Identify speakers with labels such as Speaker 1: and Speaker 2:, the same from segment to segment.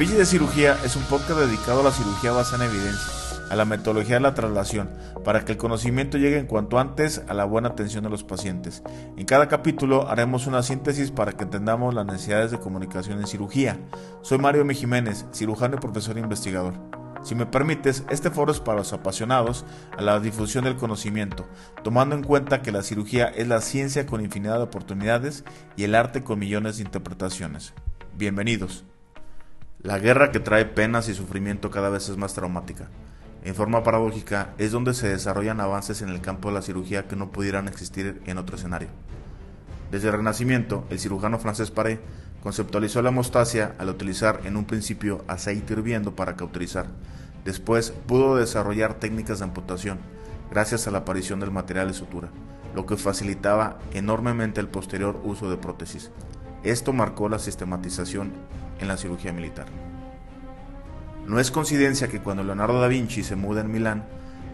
Speaker 1: Pichi de Cirugía es un podcast dedicado a la cirugía basada en evidencia, a la metodología de la traslación, para que el conocimiento llegue en cuanto antes a la buena atención de los pacientes. En cada capítulo haremos una síntesis para que entendamos las necesidades de comunicación en cirugía. Soy Mario M. Cirujano y profesor investigador. Si me permites, este foro es para los apasionados a la difusión del conocimiento, tomando en cuenta que la cirugía es la ciencia con infinidad de oportunidades y el arte con millones de interpretaciones. Bienvenidos. La guerra que trae penas y sufrimiento cada vez es más traumática. En forma paradójica, es donde se desarrollan avances en el campo de la cirugía que no pudieran existir en otro escenario. Desde el Renacimiento, el cirujano francés Paré conceptualizó la hemostasia al utilizar en un principio aceite hirviendo para cauterizar. Después pudo desarrollar técnicas de amputación, gracias a la aparición del material de sutura, lo que facilitaba enormemente el posterior uso de prótesis. Esto marcó la sistematización en la cirugía militar. No es coincidencia que cuando Leonardo da Vinci se muda en Milán,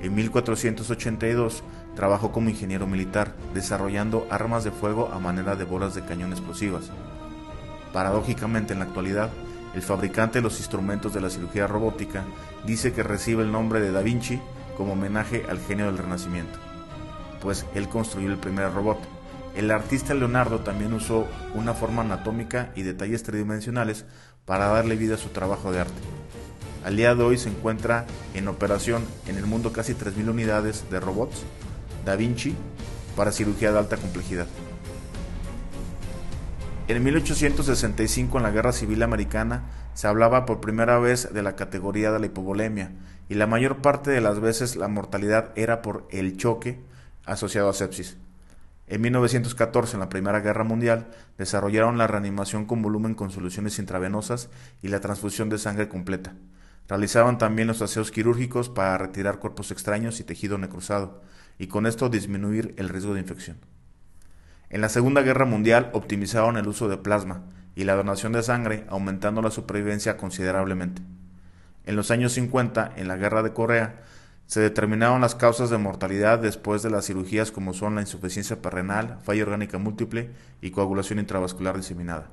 Speaker 1: en 1482 trabajó como ingeniero militar, desarrollando armas de fuego a manera de bolas de cañón explosivas. Paradójicamente, en la actualidad, el fabricante de los instrumentos de la cirugía robótica dice que recibe el nombre de Da Vinci como homenaje al genio del Renacimiento, pues él construyó el primer robot. El artista Leonardo también usó una forma anatómica y detalles tridimensionales para darle vida a su trabajo de arte. Al día de hoy se encuentra en operación en el mundo casi 3.000 unidades de robots Da Vinci para cirugía de alta complejidad. En 1865, en la Guerra Civil Americana, se hablaba por primera vez de la categoría de la hipovolemia, y la mayor parte de las veces la mortalidad era por el choque asociado a sepsis. En 1914, en la Primera Guerra Mundial, desarrollaron la reanimación con volumen con soluciones intravenosas y la transfusión de sangre completa. Realizaban también los aseos quirúrgicos para retirar cuerpos extraños y tejido necrosado, y con esto disminuir el riesgo de infección. En la Segunda Guerra Mundial optimizaron el uso de plasma y la donación de sangre, aumentando la supervivencia considerablemente. En los años 50, en la Guerra de Corea, se determinaron las causas de mortalidad después de las cirugías como son la insuficiencia perrenal, falla orgánica múltiple y coagulación intravascular diseminada.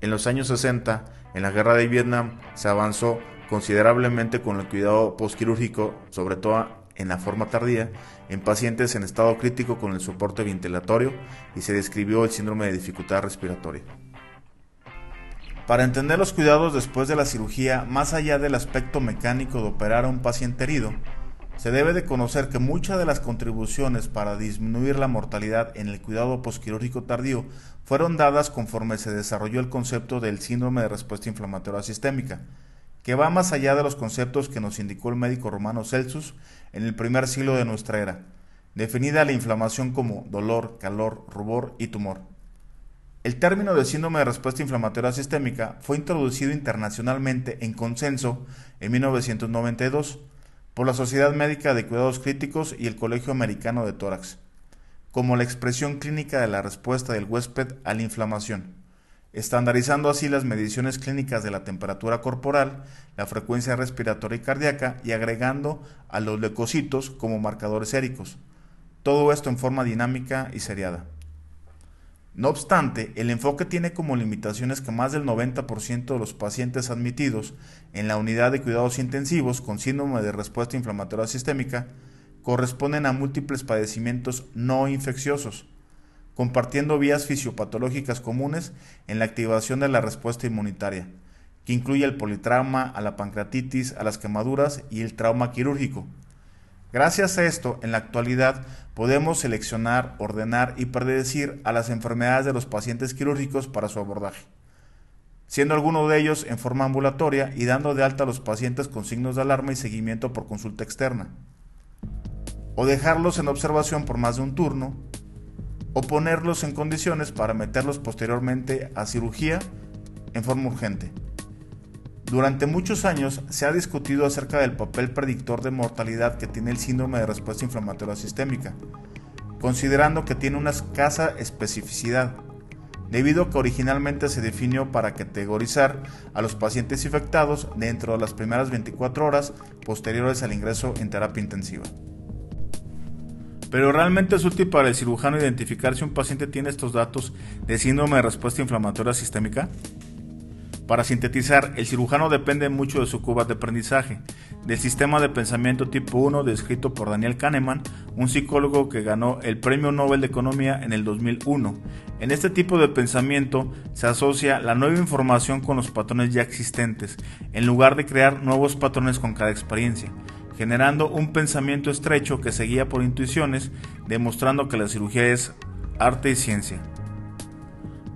Speaker 1: En los años 60, en la guerra de Vietnam, se avanzó considerablemente con el cuidado postquirúrgico, sobre todo en la forma tardía, en pacientes en estado crítico con el soporte ventilatorio y se describió el síndrome de dificultad respiratoria. Para entender los cuidados después de la cirugía, más allá del aspecto mecánico de operar a un paciente herido, se debe de conocer que muchas de las contribuciones para disminuir la mortalidad en el cuidado postquirúrgico tardío fueron dadas conforme se desarrolló el concepto del síndrome de respuesta inflamatoria sistémica, que va más allá de los conceptos que nos indicó el médico romano Celsus en el primer siglo de nuestra era, definida la inflamación como dolor, calor, rubor y tumor. El término de síndrome de respuesta inflamatoria sistémica fue introducido internacionalmente en consenso en 1992 por la Sociedad Médica de Cuidados Críticos y el Colegio Americano de Tórax, como la expresión clínica de la respuesta del huésped a la inflamación, estandarizando así las mediciones clínicas de la temperatura corporal, la frecuencia respiratoria y cardíaca y agregando a los leucocitos como marcadores séricos. Todo esto en forma dinámica y seriada. No obstante, el enfoque tiene como limitaciones que más del 90% de los pacientes admitidos en la unidad de cuidados intensivos con síndrome de respuesta inflamatoria sistémica corresponden a múltiples padecimientos no infecciosos, compartiendo vías fisiopatológicas comunes en la activación de la respuesta inmunitaria, que incluye el politrauma, a la pancreatitis, a las quemaduras y el trauma quirúrgico. Gracias a esto, en la actualidad podemos seleccionar, ordenar y predecir a las enfermedades de los pacientes quirúrgicos para su abordaje, siendo alguno de ellos en forma ambulatoria y dando de alta a los pacientes con signos de alarma y seguimiento por consulta externa, o dejarlos en observación por más de un turno, o ponerlos en condiciones para meterlos posteriormente a cirugía en forma urgente. Durante muchos años se ha discutido acerca del papel predictor de mortalidad que tiene el síndrome de respuesta inflamatoria sistémica, considerando que tiene una escasa especificidad, debido a que originalmente se definió para categorizar a los pacientes infectados dentro de las primeras 24 horas posteriores al ingreso en terapia intensiva. Pero realmente es útil para el cirujano identificar si un paciente tiene estos datos de síndrome de respuesta inflamatoria sistémica. Para sintetizar, el cirujano depende mucho de su curva de aprendizaje, del sistema de pensamiento tipo 1 descrito por Daniel Kahneman, un psicólogo que ganó el Premio Nobel de Economía en el 2001. En este tipo de pensamiento se asocia la nueva información con los patrones ya existentes, en lugar de crear nuevos patrones con cada experiencia, generando un pensamiento estrecho que se guía por intuiciones, demostrando que la cirugía es arte y ciencia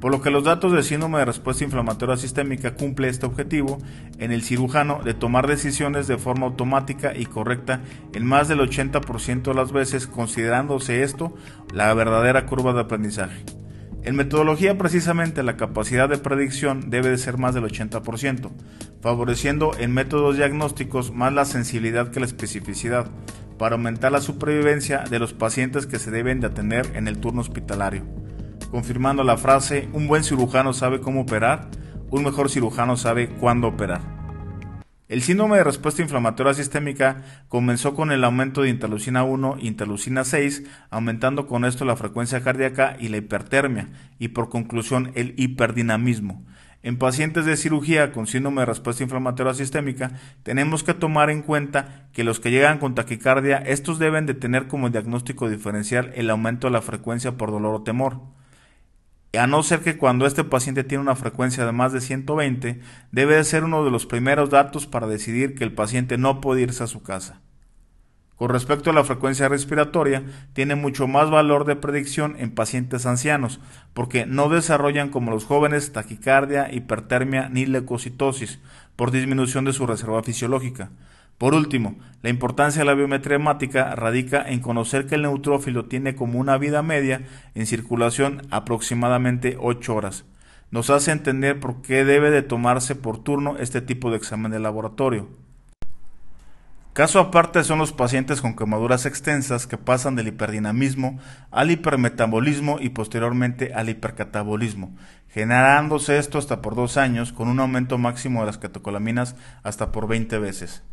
Speaker 1: por lo que los datos del síndrome de respuesta inflamatoria sistémica cumple este objetivo en el cirujano de tomar decisiones de forma automática y correcta en más del 80% de las veces, considerándose esto la verdadera curva de aprendizaje. En metodología precisamente la capacidad de predicción debe de ser más del 80%, favoreciendo en métodos diagnósticos más la sensibilidad que la especificidad, para aumentar la supervivencia de los pacientes que se deben de atender en el turno hospitalario confirmando la frase, un buen cirujano sabe cómo operar, un mejor cirujano sabe cuándo operar. El síndrome de respuesta inflamatoria sistémica comenzó con el aumento de interleucina 1 e interleucina 6, aumentando con esto la frecuencia cardíaca y la hipertermia, y por conclusión el hiperdinamismo. En pacientes de cirugía con síndrome de respuesta inflamatoria sistémica, tenemos que tomar en cuenta que los que llegan con taquicardia, estos deben de tener como diagnóstico diferencial el aumento de la frecuencia por dolor o temor a no ser que cuando este paciente tiene una frecuencia de más de 120, debe de ser uno de los primeros datos para decidir que el paciente no puede irse a su casa. Con respecto a la frecuencia respiratoria, tiene mucho más valor de predicción en pacientes ancianos, porque no desarrollan como los jóvenes taquicardia, hipertermia ni leucocitosis, por disminución de su reserva fisiológica. Por último, la importancia de la biometría hemática radica en conocer que el neutrófilo tiene como una vida media en circulación aproximadamente 8 horas. Nos hace entender por qué debe de tomarse por turno este tipo de examen de laboratorio. Caso aparte son los pacientes con quemaduras extensas que pasan del hiperdinamismo al hipermetabolismo y posteriormente al hipercatabolismo, generándose esto hasta por dos años con un aumento máximo de las catecolaminas hasta por 20 veces.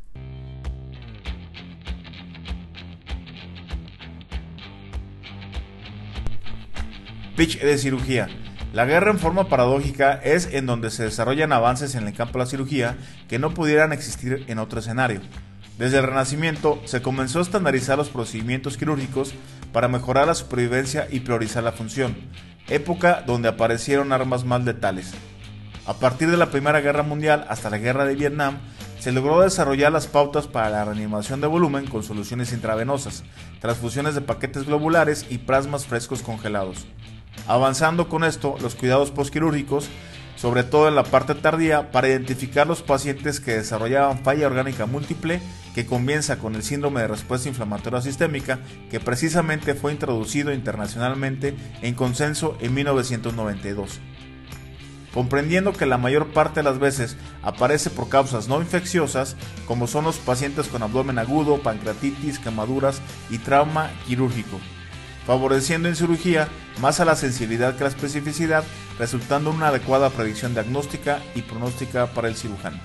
Speaker 1: Pitch de cirugía. La guerra en forma paradójica es en donde se desarrollan avances en el campo de la cirugía que no pudieran existir en otro escenario. Desde el Renacimiento se comenzó a estandarizar los procedimientos quirúrgicos para mejorar la supervivencia y priorizar la función, época donde aparecieron armas más letales. A partir de la Primera Guerra Mundial hasta la Guerra de Vietnam, se logró desarrollar las pautas para la reanimación de volumen con soluciones intravenosas, transfusiones de paquetes globulares y plasmas frescos congelados. Avanzando con esto, los cuidados postquirúrgicos, sobre todo en la parte tardía, para identificar los pacientes que desarrollaban falla orgánica múltiple, que comienza con el síndrome de respuesta inflamatoria sistémica, que precisamente fue introducido internacionalmente en consenso en 1992 comprendiendo que la mayor parte de las veces aparece por causas no infecciosas, como son los pacientes con abdomen agudo, pancreatitis, quemaduras y trauma quirúrgico favoreciendo en cirugía más a la sensibilidad que a la especificidad, resultando una adecuada predicción diagnóstica y pronóstica para el cirujano.